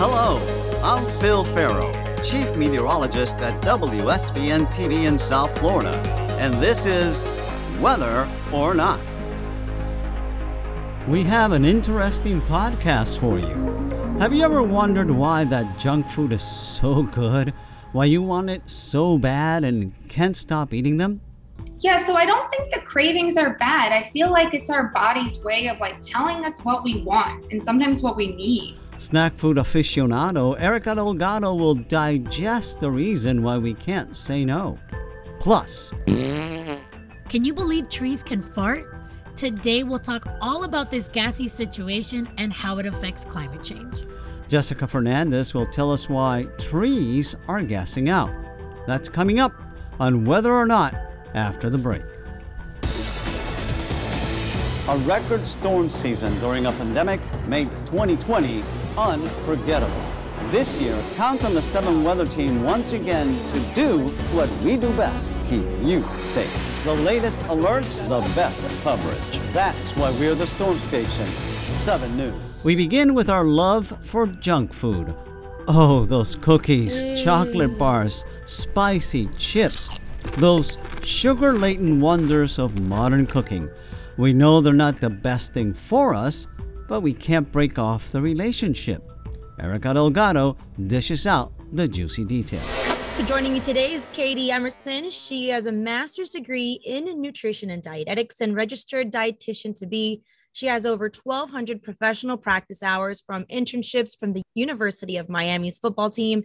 Hello, I'm Phil Ferro, Chief Meteorologist at WSVN TV in South Florida, and this is Weather or Not. We have an interesting podcast for you. Have you ever wondered why that junk food is so good? Why you want it so bad and can't stop eating them? Yeah, so I don't think the cravings are bad. I feel like it's our body's way of like telling us what we want and sometimes what we need. Snack food aficionado Erica Delgado will digest the reason why we can't say no. Plus, Can you believe trees can fart? Today, we'll talk all about this gassy situation and how it affects climate change. Jessica Fernandez will tell us why trees are gassing out. That's coming up on Weather or Not after the break. A record storm season during a pandemic made 2020 unforgettable. This year, count on the 7 Weather Team once again to do what we do best keep you safe. The latest alerts, the best coverage. That's why we're the Storm Station. 7 News. We begin with our love for junk food. Oh, those cookies, chocolate bars, spicy chips, those sugar laden wonders of modern cooking. We know they're not the best thing for us, but we can't break off the relationship. Erica Delgado dishes out the juicy details. Joining me today is Katie Emerson. She has a master's degree in nutrition and dietetics and registered dietitian to be. She has over 1,200 professional practice hours from internships from the University of Miami's football team,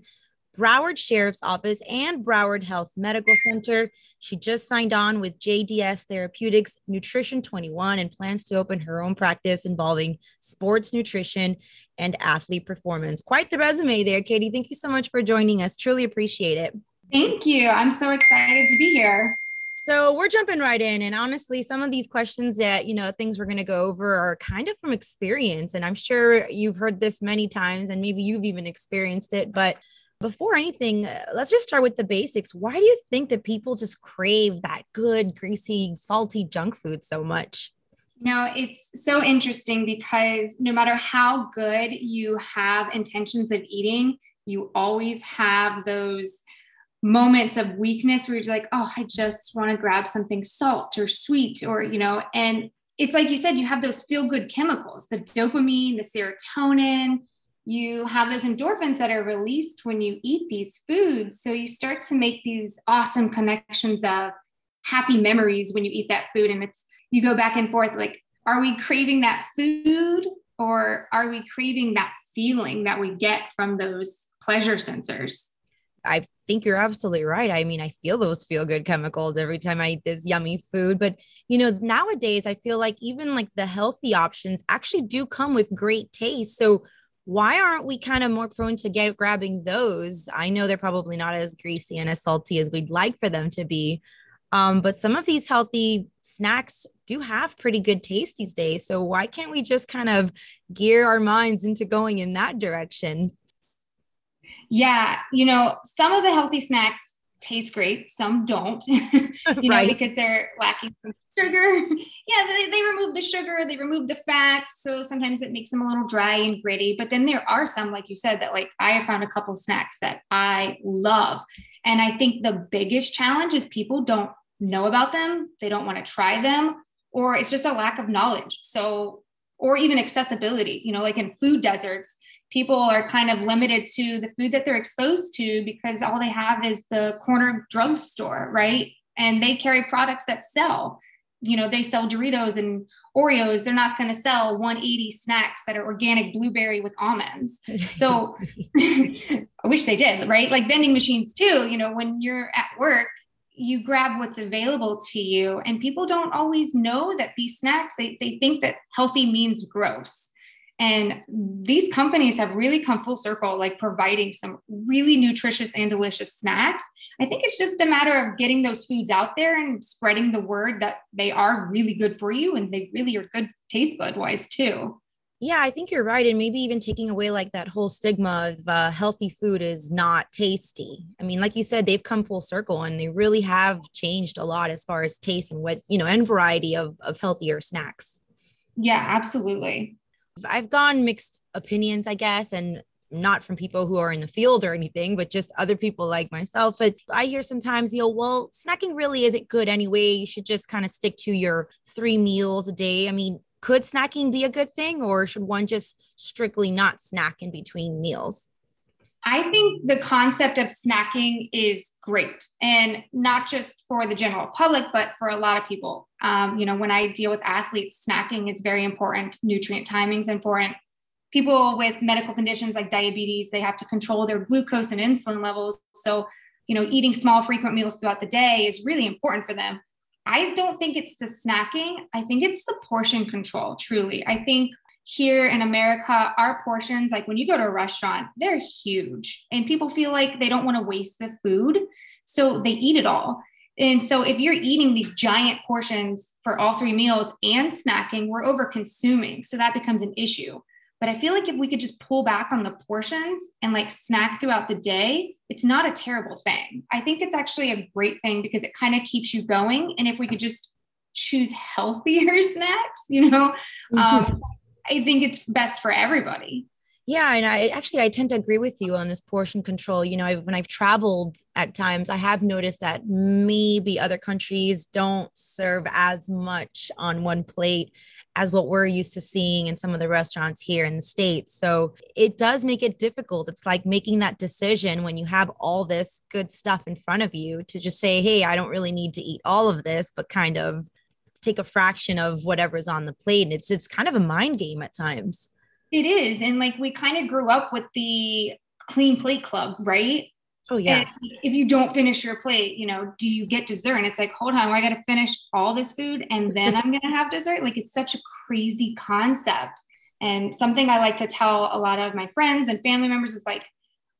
Broward Sheriff's Office, and Broward Health Medical Center. She just signed on with JDS Therapeutics Nutrition 21 and plans to open her own practice involving sports nutrition and athlete performance. Quite the resume there, Katie. Thank you so much for joining us. Truly appreciate it. Thank you. I'm so excited to be here. So we're jumping right in. And honestly, some of these questions that, you know, things we're going to go over are kind of from experience. And I'm sure you've heard this many times and maybe you've even experienced it. But before anything, uh, let's just start with the basics. Why do you think that people just crave that good, greasy, salty junk food so much? No, it's so interesting because no matter how good you have intentions of eating, you always have those moments of weakness where you're like, oh, I just want to grab something salt or sweet or, you know, and it's like you said, you have those feel good chemicals, the dopamine, the serotonin, you have those endorphins that are released when you eat these foods. So you start to make these awesome connections of happy memories when you eat that food. And it's, you go back and forth like, are we craving that food or are we craving that feeling that we get from those pleasure sensors? I think you're absolutely right. I mean, I feel those feel good chemicals every time I eat this yummy food. But, you know, nowadays I feel like even like the healthy options actually do come with great taste. So, why aren't we kind of more prone to get grabbing those? I know they're probably not as greasy and as salty as we'd like for them to be. Um, but some of these healthy snacks do have pretty good taste these days. So why can't we just kind of gear our minds into going in that direction? Yeah, you know, some of the healthy snacks taste great, some don't, you know, because they're lacking some sugar. yeah, they, they remove the sugar, they remove the fat. So sometimes it makes them a little dry and gritty. But then there are some, like you said, that like I have found a couple snacks that I love. And I think the biggest challenge is people don't know about them, they don't want to try them, or it's just a lack of knowledge. So, or even accessibility, you know, like in food deserts, people are kind of limited to the food that they're exposed to because all they have is the corner drugstore, right? And they carry products that sell you know, they sell Doritos and Oreos. They're not going to sell 180 snacks that are organic blueberry with almonds. So I wish they did, right? Like vending machines too. You know, when you're at work, you grab what's available to you and people don't always know that these snacks they, they think that healthy means gross and these companies have really come full circle, like providing some really nutritious and delicious snacks. I think it's just a matter of getting those foods out there and spreading the word that they are really good for you and they really are good taste bud wise too. Yeah, I think you're right. And maybe even taking away like that whole stigma of uh, healthy food is not tasty. I mean, like you said, they've come full circle and they really have changed a lot as far as taste and what, you know, and variety of, of healthier snacks. Yeah, absolutely. I've gone mixed opinions, I guess, and not from people who are in the field or anything, but just other people like myself. But I hear sometimes, you know, well, snacking really isn't good anyway. You should just kind of stick to your three meals a day. I mean, could snacking be a good thing or should one just strictly not snack in between meals? I think the concept of snacking is great and not just for the general public, but for a lot of people. Um, you know, when I deal with athletes, snacking is very important. Nutrient timing is important. People with medical conditions like diabetes, they have to control their glucose and insulin levels. So, you know, eating small, frequent meals throughout the day is really important for them. I don't think it's the snacking. I think it's the portion control, truly. I think here in America, our portions, like when you go to a restaurant, they're huge and people feel like they don't want to waste the food. So they eat it all. And so if you're eating these giant portions for all three meals and snacking, we're over consuming. So that becomes an issue. But I feel like if we could just pull back on the portions and like snack throughout the day, it's not a terrible thing. I think it's actually a great thing because it kind of keeps you going. And if we could just choose healthier snacks, you know, um, I think it's best for everybody. Yeah, and I actually I tend to agree with you on this portion control. You know, I've, when I've traveled at times, I have noticed that maybe other countries don't serve as much on one plate as what we're used to seeing in some of the restaurants here in the states. So it does make it difficult. It's like making that decision when you have all this good stuff in front of you to just say, "Hey, I don't really need to eat all of this," but kind of take a fraction of whatever's on the plate. And it's it's kind of a mind game at times. It is. And like we kind of grew up with the clean plate club, right? Oh yeah. And if you don't finish your plate, you know, do you get dessert? And it's like, hold on, I got to finish all this food and then I'm going to have dessert. Like it's such a crazy concept. And something I like to tell a lot of my friends and family members is like,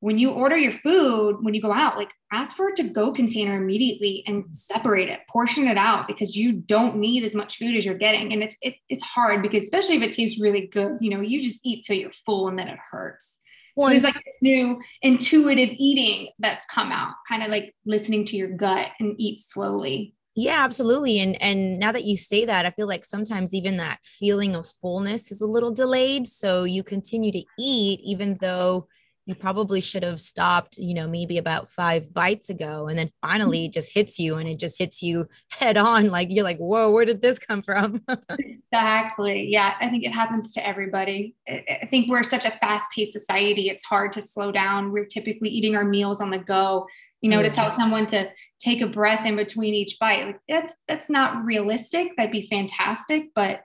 when you order your food, when you go out, like ask for it to go container immediately and mm-hmm. separate it, portion it out because you don't need as much food as you're getting. And it's it, it's hard because especially if it tastes really good, you know, you just eat till you're full and then it hurts. So there's like this new intuitive eating that's come out, kind of like listening to your gut and eat slowly. Yeah, absolutely. And and now that you say that, I feel like sometimes even that feeling of fullness is a little delayed. So you continue to eat even though you probably should have stopped, you know, maybe about five bites ago. And then finally mm-hmm. it just hits you and it just hits you head on. Like you're like, whoa, where did this come from? exactly. Yeah. I think it happens to everybody. I think we're such a fast paced society. It's hard to slow down. We're typically eating our meals on the go, you know, to tell someone to take a breath in between each bite. Like that's, that's not realistic. That'd be fantastic. But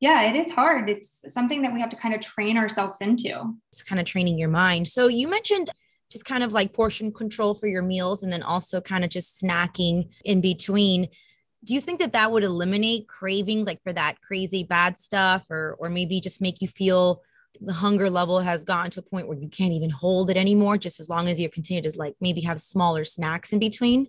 yeah, it is hard. It's something that we have to kind of train ourselves into. It's kind of training your mind. So you mentioned just kind of like portion control for your meals and then also kind of just snacking in between. Do you think that that would eliminate cravings like for that crazy bad stuff or or maybe just make you feel the hunger level has gotten to a point where you can't even hold it anymore just as long as you continue to like maybe have smaller snacks in between?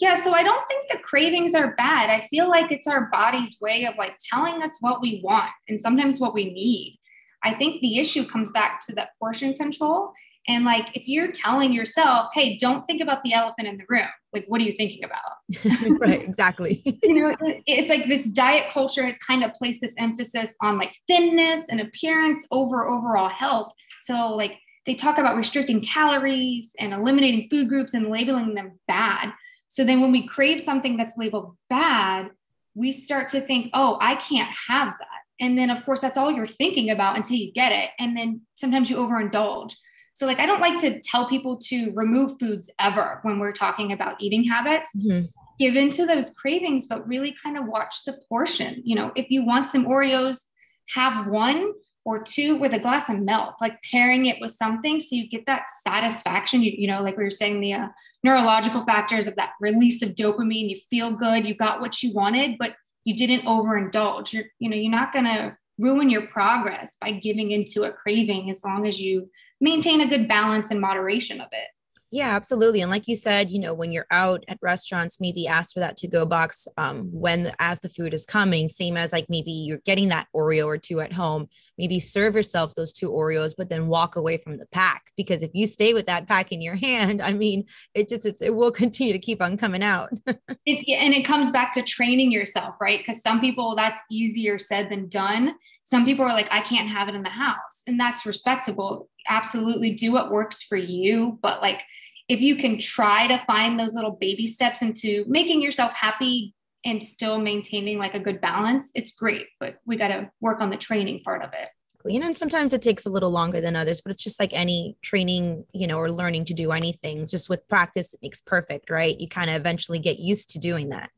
Yeah, so I don't think the cravings are bad. I feel like it's our body's way of like telling us what we want and sometimes what we need. I think the issue comes back to that portion control. And like if you're telling yourself, hey, don't think about the elephant in the room, like what are you thinking about? right, exactly. you know, it's like this diet culture has kind of placed this emphasis on like thinness and appearance over overall health. So like they talk about restricting calories and eliminating food groups and labeling them bad. So then when we crave something that's labeled bad, we start to think, oh, I can't have that. And then, of course, that's all you're thinking about until you get it. And then sometimes you overindulge. So, like, I don't like to tell people to remove foods ever when we're talking about eating habits. Mm-hmm. Give into those cravings, but really kind of watch the portion. You know, if you want some Oreos, have one, or two with a glass of milk, like pairing it with something so you get that satisfaction. You, you know, like we were saying, the uh, neurological factors of that release of dopamine, you feel good, you got what you wanted, but you didn't overindulge. You're, you know, you're not going to ruin your progress by giving into a craving as long as you maintain a good balance and moderation of it. Yeah, absolutely. And like you said, you know, when you're out at restaurants, maybe ask for that to go box um, when as the food is coming, same as like maybe you're getting that Oreo or two at home, maybe serve yourself those two Oreos, but then walk away from the pack because if you stay with that pack in your hand, I mean, it just it will continue to keep on coming out. it, and it comes back to training yourself, right? Because some people that's easier said than done. Some people are like, I can't have it in the house, and that's respectable. Absolutely, do what works for you, but like if you can try to find those little baby steps into making yourself happy and still maintaining like a good balance, it's great. But we got to work on the training part of it. You know, and sometimes it takes a little longer than others, but it's just like any training, you know, or learning to do anything. Just with practice, it makes perfect, right? You kind of eventually get used to doing that.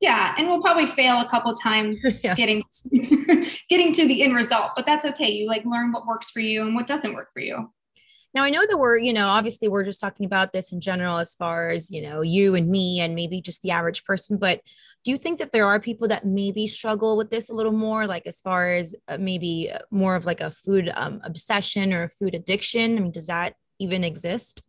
Yeah, and we'll probably fail a couple times yeah. getting to, getting to the end result, but that's okay. You like learn what works for you and what doesn't work for you. Now I know that we're, you know, obviously we're just talking about this in general as far as, you know, you and me and maybe just the average person, but do you think that there are people that maybe struggle with this a little more like as far as uh, maybe uh, more of like a food um, obsession or food addiction? I mean, does that even exist?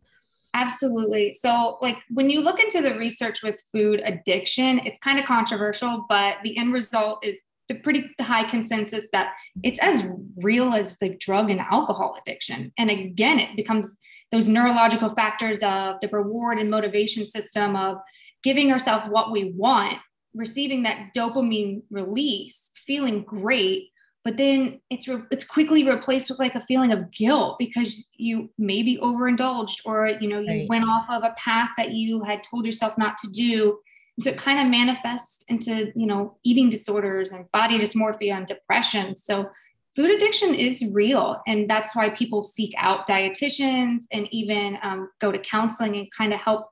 Absolutely. So, like when you look into the research with food addiction, it's kind of controversial, but the end result is pretty high consensus that it's as real as the drug and alcohol addiction. And again, it becomes those neurological factors of the reward and motivation system of giving ourselves what we want, receiving that dopamine release, feeling great, but then it's re- it's quickly replaced with like a feeling of guilt because you maybe overindulged or you know you right. went off of a path that you had told yourself not to do so it kind of manifests into, you know, eating disorders and body dysmorphia and depression. So food addiction is real. And that's why people seek out dietitians and even um, go to counseling and kind of help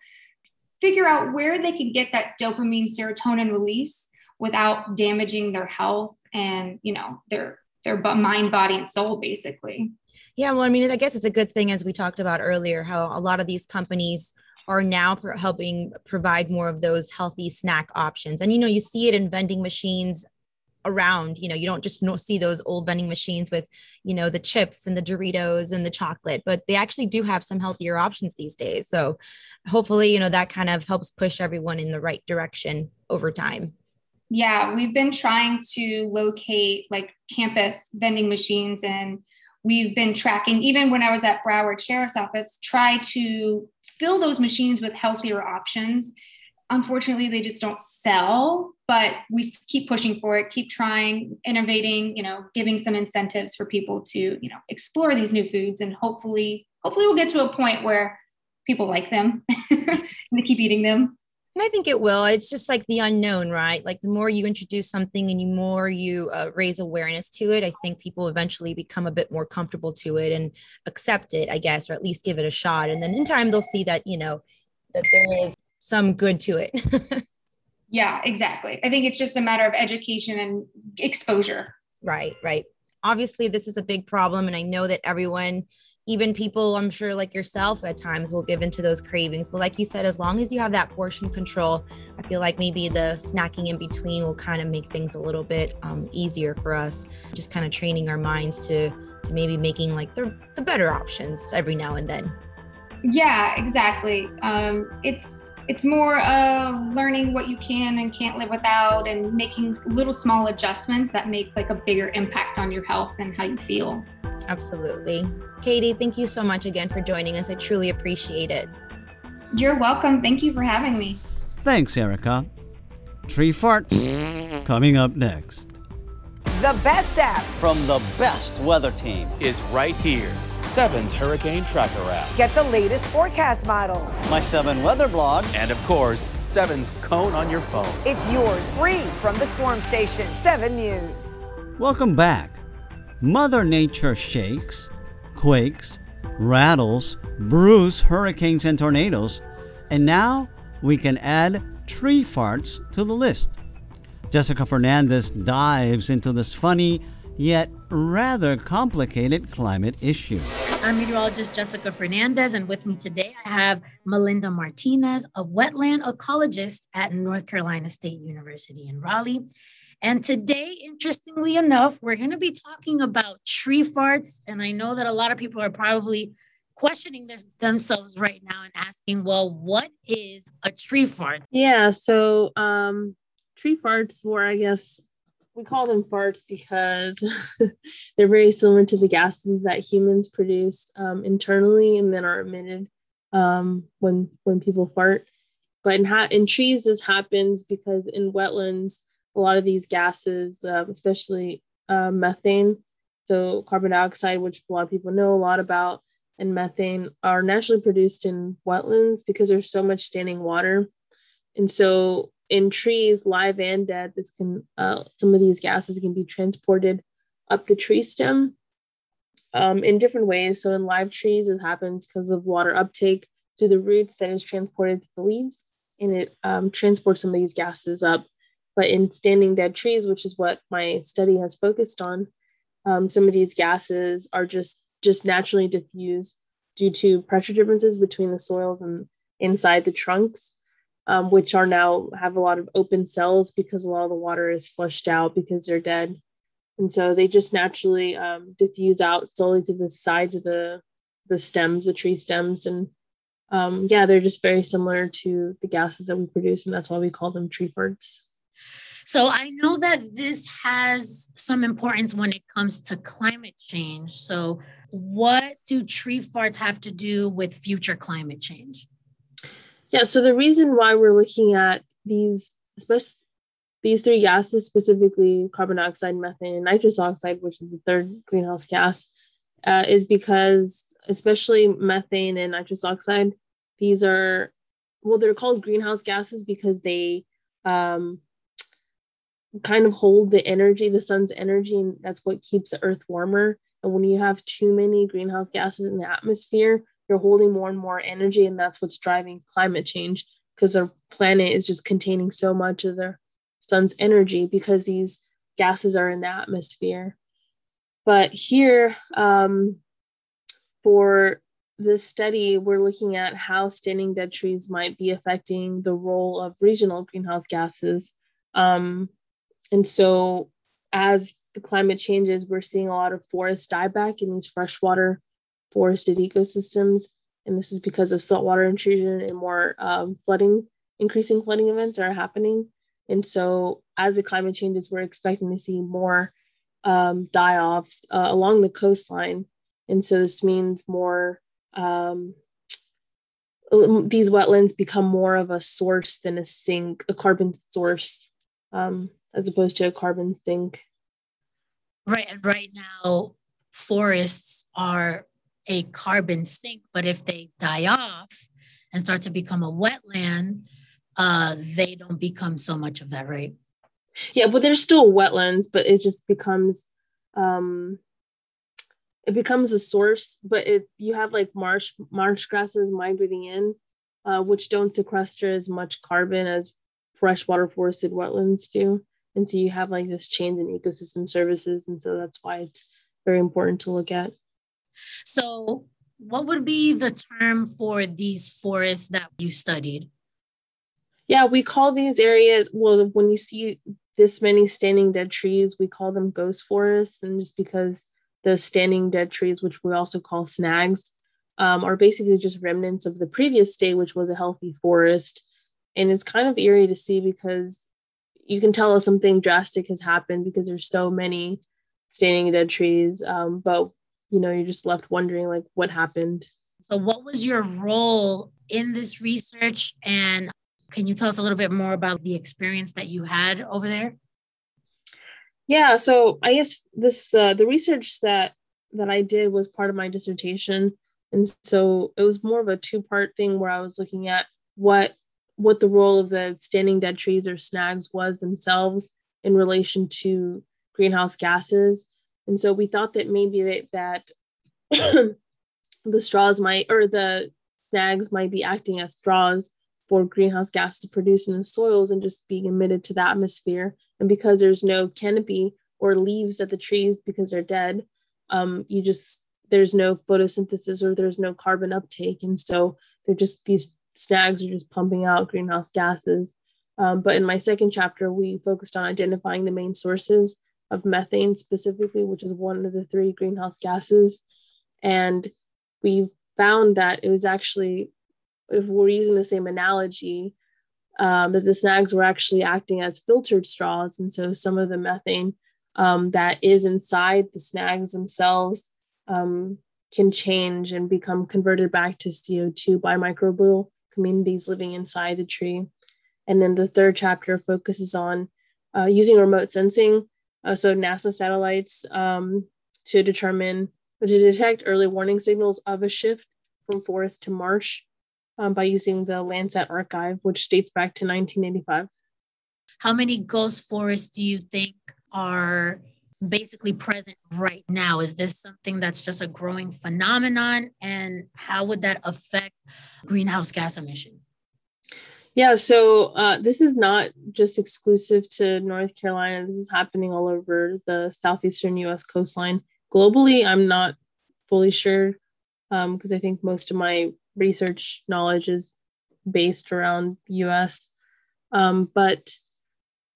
figure out where they can get that dopamine serotonin release without damaging their health and, you know, their their mind, body, and soul, basically. Yeah, well, I mean, I guess it's a good thing, as we talked about earlier, how a lot of these companies are now helping provide more of those healthy snack options. And you know, you see it in vending machines around you know you don't just see those old vending machines with you know the chips and the doritos and the chocolate but they actually do have some healthier options these days so hopefully you know that kind of helps push everyone in the right direction over time yeah we've been trying to locate like campus vending machines and we've been tracking even when i was at broward sheriff's office try to fill those machines with healthier options. Unfortunately, they just don't sell, but we keep pushing for it, keep trying, innovating, you know, giving some incentives for people to, you know, explore these new foods and hopefully, hopefully we'll get to a point where people like them and they keep eating them. And I think it will. It's just like the unknown, right? Like the more you introduce something and the more you uh, raise awareness to it, I think people eventually become a bit more comfortable to it and accept it, I guess, or at least give it a shot. And then in time, they'll see that, you know, that there is some good to it. yeah, exactly. I think it's just a matter of education and exposure. Right, right. Obviously, this is a big problem. And I know that everyone, even people i'm sure like yourself at times will give into those cravings. But like you said as long as you have that portion control i feel like maybe the snacking in between will kind of make things a little bit um, easier for us. Just kind of training our minds to to maybe making like the, the better options every now and then. Yeah exactly. Um, it's it's more of learning what you can and can't live without and making little small adjustments that make like a bigger impact on your health and how you feel Absolutely. Katie, thank you so much again for joining us. I truly appreciate it. You're welcome. Thank you for having me. Thanks, Erica. Tree farts coming up next. The best app from the best weather team is right here. Seven's Hurricane Tracker app. Get the latest forecast models. My Seven weather blog. And of course, Seven's cone on your phone. It's yours free from the storm station, 7 News. Welcome back. Mother Nature shakes, quakes, rattles, brews hurricanes and tornadoes, and now we can add tree farts to the list. Jessica Fernandez dives into this funny yet rather complicated climate issue. I'm meteorologist Jessica Fernandez, and with me today I have Melinda Martinez, a wetland ecologist at North Carolina State University in Raleigh. And today, interestingly enough, we're going to be talking about tree farts. And I know that a lot of people are probably questioning their, themselves right now and asking, well, what is a tree fart? Yeah. So, um, tree farts were, I guess, we call them farts because they're very similar to the gases that humans produce um, internally and then are emitted um, when when people fart. But in ha- in trees, this happens because in wetlands, a lot of these gases, um, especially uh, methane, so carbon dioxide, which a lot of people know a lot about, and methane are naturally produced in wetlands because there's so much standing water. And so in trees, live and dead, this can uh, some of these gases can be transported up the tree stem um, in different ways. So in live trees, this happens because of water uptake through the roots that is transported to the leaves, and it um, transports some of these gases up. But in standing dead trees, which is what my study has focused on, um, some of these gases are just just naturally diffused due to pressure differences between the soils and inside the trunks, um, which are now have a lot of open cells because a lot of the water is flushed out because they're dead. And so they just naturally um, diffuse out slowly to the sides of the the stems, the tree stems, and um, yeah, they're just very similar to the gases that we produce, and that's why we call them tree farts. So I know that this has some importance when it comes to climate change. So, what do tree farts have to do with future climate change? Yeah, so the reason why we're looking at these, especially these three gases, specifically carbon dioxide, methane, and nitrous oxide, which is the third greenhouse gas, uh, is because especially methane and nitrous oxide, these are, well, they're called greenhouse gases because they um, kind of hold the energy, the sun's energy, and that's what keeps the earth warmer. And when you have too many greenhouse gases in the atmosphere, you're holding more and more energy, and that's what's driving climate change because our planet is just containing so much of the sun's energy because these gases are in the atmosphere. But here, um, for this study, we're looking at how standing dead trees might be affecting the role of regional greenhouse gases. Um, and so, as the climate changes, we're seeing a lot of forest dieback in these freshwater forested ecosystems. And this is because of saltwater intrusion and more um, flooding, increasing flooding events are happening. And so, as the climate changes, we're expecting to see more um, die offs uh, along the coastline. And so, this means more, um, these wetlands become more of a source than a sink, a carbon source um, as opposed to a carbon sink. Right. And right now, forests are a carbon sink, but if they die off and start to become a wetland, uh, they don't become so much of that, right? Yeah, but there's still wetlands, but it just becomes um it becomes a source, but it you have like marsh marsh grasses migrating in, uh, which don't sequester as much carbon as freshwater forested wetlands do and so you have like this change in ecosystem services and so that's why it's very important to look at. So what would be the term for these forests that you studied? Yeah we call these areas well when you see this many standing dead trees we call them ghost forests. And just because the standing dead trees which we also call snags um, are basically just remnants of the previous state which was a healthy forest. And it's kind of eerie to see because you can tell if something drastic has happened because there's so many standing dead trees. Um, but you know, you're just left wondering like what happened. So, what was your role in this research? And can you tell us a little bit more about the experience that you had over there? Yeah, so I guess this uh, the research that that I did was part of my dissertation, and so it was more of a two part thing where I was looking at what what the role of the standing dead trees or snags was themselves in relation to greenhouse gases. And so we thought that maybe that, that the straws might, or the snags might be acting as straws for greenhouse gas to produce in the soils and just being emitted to the atmosphere. And because there's no canopy or leaves at the trees because they're dead, um, you just, there's no photosynthesis or there's no carbon uptake. And so they're just these snags are just pumping out greenhouse gases. Um, but in my second chapter, we focused on identifying the main sources of methane specifically, which is one of the three greenhouse gases. And we found that it was actually, if we're using the same analogy, um, that the snags were actually acting as filtered straws. And so some of the methane um, that is inside the snags themselves um, can change and become converted back to CO2 by microbial communities living inside the tree. And then the third chapter focuses on uh, using remote sensing, uh, so NASA satellites, um, to determine, to detect early warning signals of a shift from forest to marsh um, by using the Landsat archive, which dates back to 1985. How many ghost forests do you think are basically present right now? Is this something that's just a growing phenomenon? And how would that affect greenhouse gas emission? Yeah, so uh, this is not just exclusive to North Carolina. This is happening all over the southeastern US coastline. Globally, I'm not fully sure because um, I think most of my research knowledge is based around US. Um, but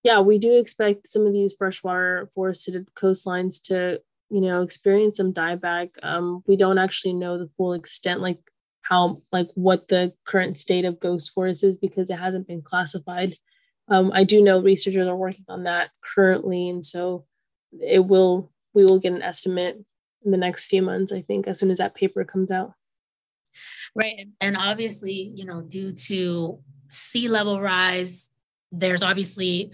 yeah, we do expect some of these freshwater forested coastlines to, you know, experience some dieback. Um, we don't actually know the full extent, like how, like what the current state of ghost forest is because it hasn't been classified. Um, I do know researchers are working on that currently, and so it will we will get an estimate in the next few months. I think as soon as that paper comes out. Right, and obviously, you know, due to sea level rise, there's obviously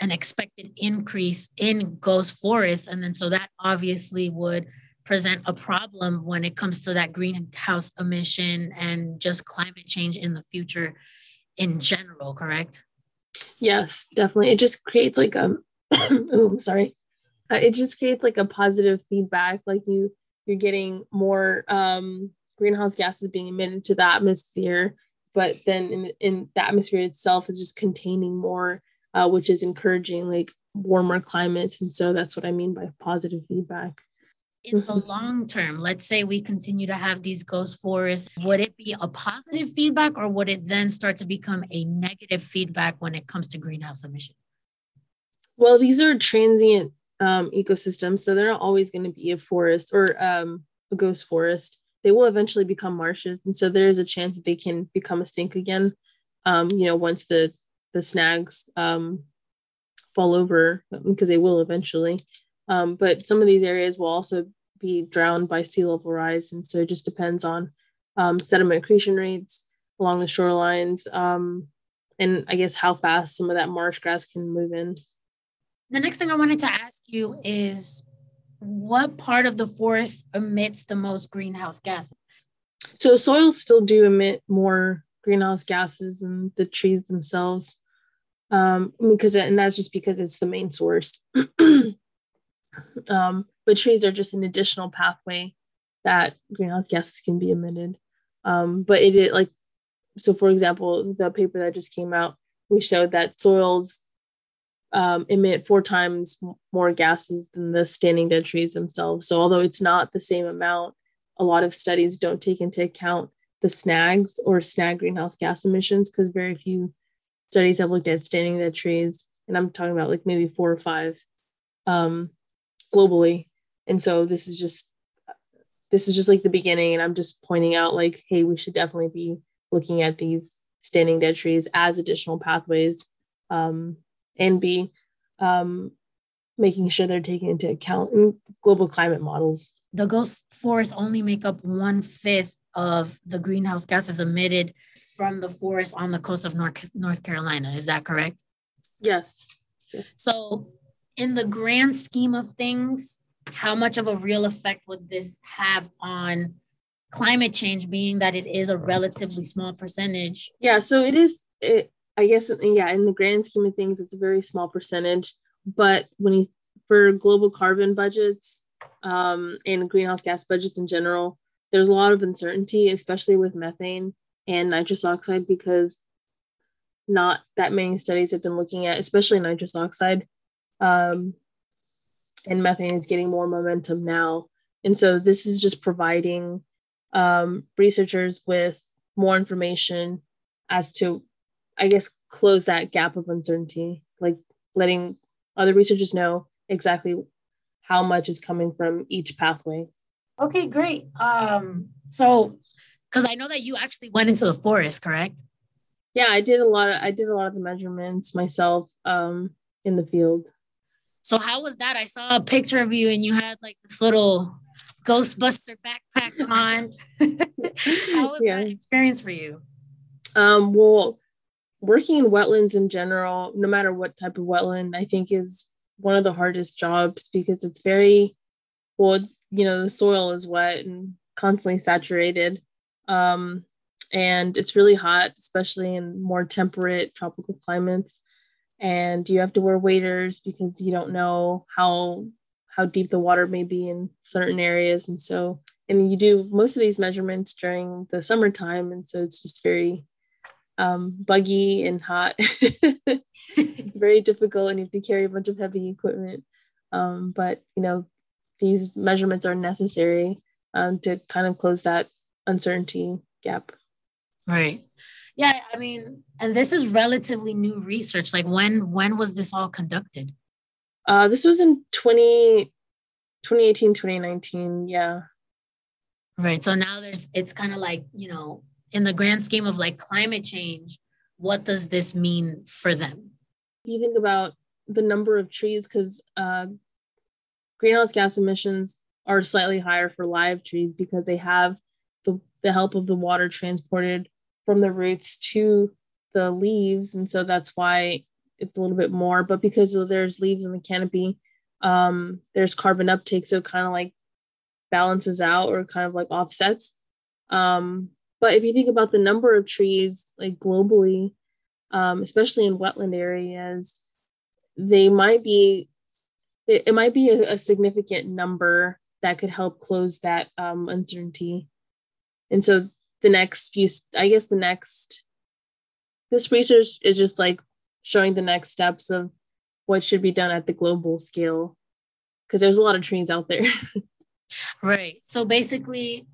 an expected increase in ghost forests. And then so that obviously would present a problem when it comes to that greenhouse emission and just climate change in the future in general, correct? Yes, definitely. It just creates like a oh, sorry. Uh, it just creates like a positive feedback like you you're getting more um greenhouse gases being emitted to the atmosphere but then in, in the atmosphere itself is just containing more uh, which is encouraging like warmer climates. And so that's what I mean by positive feedback. In the mm-hmm. long term, let's say we continue to have these ghost forests, would it be a positive feedback or would it then start to become a negative feedback when it comes to greenhouse emission? Well, these are transient um, ecosystems, so they're not always going to be a forest or um, a ghost forest. They will eventually become marshes, and so there is a chance that they can become a sink again. Um, you know, once the the snags um, fall over because they will eventually. Um, but some of these areas will also be drowned by sea level rise. And so it just depends on um, sediment accretion rates along the shorelines um, and I guess how fast some of that marsh grass can move in. The next thing I wanted to ask you is what part of the forest emits the most greenhouse gases? So soils still do emit more greenhouse gases than the trees themselves um, because and that's just because it's the main source. um, but trees are just an additional pathway that greenhouse gases can be emitted. Um, but it, like so for example, the paper that just came out, we showed that soils um, emit four times more gases than the standing dead trees themselves. So although it's not the same amount, a lot of studies don't take into account the snags or snag greenhouse gas emissions because very few studies have looked at standing dead trees, and I'm talking about like maybe four or five um, globally. And so this is just this is just like the beginning, and I'm just pointing out like, hey, we should definitely be looking at these standing dead trees as additional pathways, um, and be um, making sure they're taken into account in global climate models. The ghost forests only make up one fifth of the greenhouse gases emitted from the forest on the coast of North, North Carolina. Is that correct? Yes. So, in the grand scheme of things, how much of a real effect would this have on climate change, being that it is a relatively small percentage? Yeah, so it is, it, I guess, yeah, in the grand scheme of things, it's a very small percentage. But when you, for global carbon budgets um, and greenhouse gas budgets in general, there's a lot of uncertainty, especially with methane and nitrous oxide, because not that many studies have been looking at, especially nitrous oxide. Um, and methane is getting more momentum now. And so this is just providing um, researchers with more information as to, I guess, close that gap of uncertainty, like letting other researchers know exactly how much is coming from each pathway. Okay, great. Um, so, because I know that you actually went into the forest, correct? Yeah, I did a lot of I did a lot of the measurements myself um, in the field. So how was that? I saw a picture of you and you had like this little Ghostbuster backpack on. how was yeah. that experience for you? Um, well, working in wetlands in general, no matter what type of wetland, I think is one of the hardest jobs because it's very well, you know, the soil is wet and constantly saturated. Um, and it's really hot, especially in more temperate tropical climates. And you have to wear waders because you don't know how how deep the water may be in certain areas. And so, and you do most of these measurements during the summertime, and so it's just very um, buggy and hot. it's very difficult, and you have to carry a bunch of heavy equipment. Um, but you know, these measurements are necessary um, to kind of close that uncertainty gap. Right. Yeah, I mean, and this is relatively new research. Like when when was this all conducted? Uh, this was in 20, 2018, 2019. Yeah. Right. So now there's, it's kind of like, you know, in the grand scheme of like climate change, what does this mean for them? You think about the number of trees, because uh, greenhouse gas emissions are slightly higher for live trees because they have the, the help of the water transported from the roots to the leaves. And so that's why it's a little bit more, but because there's leaves in the canopy, um, there's carbon uptake, so kind of like balances out or kind of like offsets. Um, but if you think about the number of trees like globally, um, especially in wetland areas, they might be it, it might be a, a, significant number that could help close that um, uncertainty. And so the next few, I guess the next this research is just like showing the next steps of what should be done at the global scale. Because there's a lot of trees out there. Right. So basically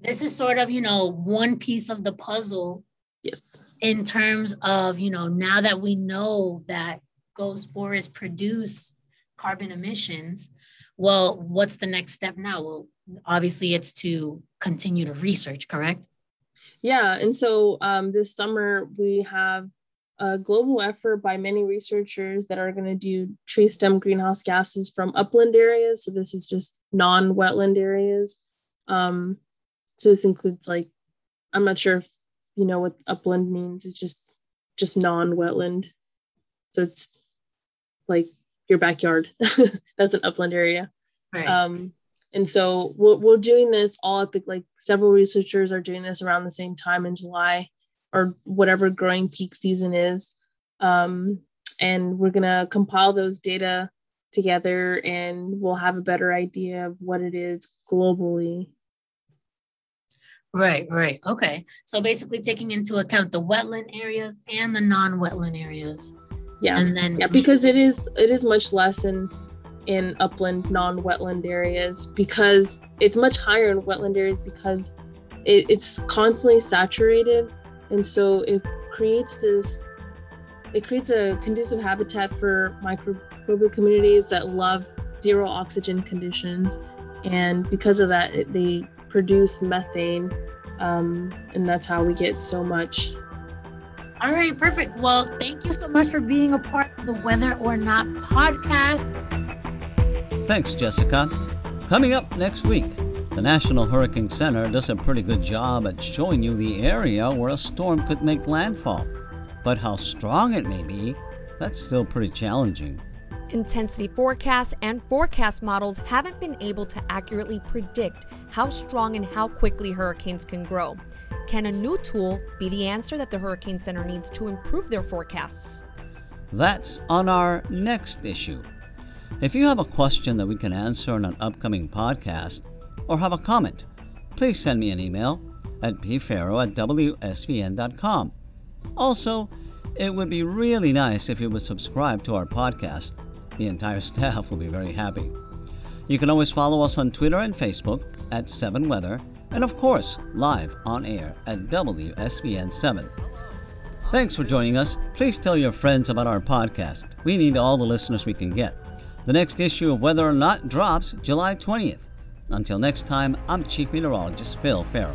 this is sort of you know one piece of the puzzle yes. in terms of you know now that we know that ghost forests produce carbon emissions well what's the next step now well obviously it's to continue to research correct yeah and so um, this summer we have a global effort by many researchers that are going to do tree stem greenhouse gases from upland areas. So this is just non-wetland areas. Um, so this includes like, I'm not sure if you know what upland means. It's just just non-wetland. So it's like your backyard. That's an upland area. Right. Um, and so we're, we're doing this all at the like several researchers are doing this around the same time in July or whatever growing peak season is. Um, and we're going to compile those data together and we'll have a better idea of what it is globally. Right, right. Okay. So basically taking into account the wetland areas and the non-wetland areas. Yeah. And then Yeah, because it is it is much less in in upland non-wetland areas because it's much higher in wetland areas because it, it's constantly saturated and so it creates this it creates a conducive habitat for microbial communities that love zero oxygen conditions and because of that it, they produce methane um, and that's how we get so much all right perfect well thank you so much for being a part of the weather or not podcast thanks jessica coming up next week the National Hurricane Center does a pretty good job at showing you the area where a storm could make landfall. But how strong it may be, that's still pretty challenging. Intensity forecasts and forecast models haven't been able to accurately predict how strong and how quickly hurricanes can grow. Can a new tool be the answer that the Hurricane Center needs to improve their forecasts? That's on our next issue. If you have a question that we can answer in an upcoming podcast, or have a comment, please send me an email at pferro at wsvn.com. Also, it would be really nice if you would subscribe to our podcast. The entire staff will be very happy. You can always follow us on Twitter and Facebook at 7weather, and of course, live on air at WSVN 7. Thanks for joining us. Please tell your friends about our podcast. We need all the listeners we can get. The next issue of Weather or Not drops July 20th. Until next time, I'm Chief Meteorologist Phil Ferro.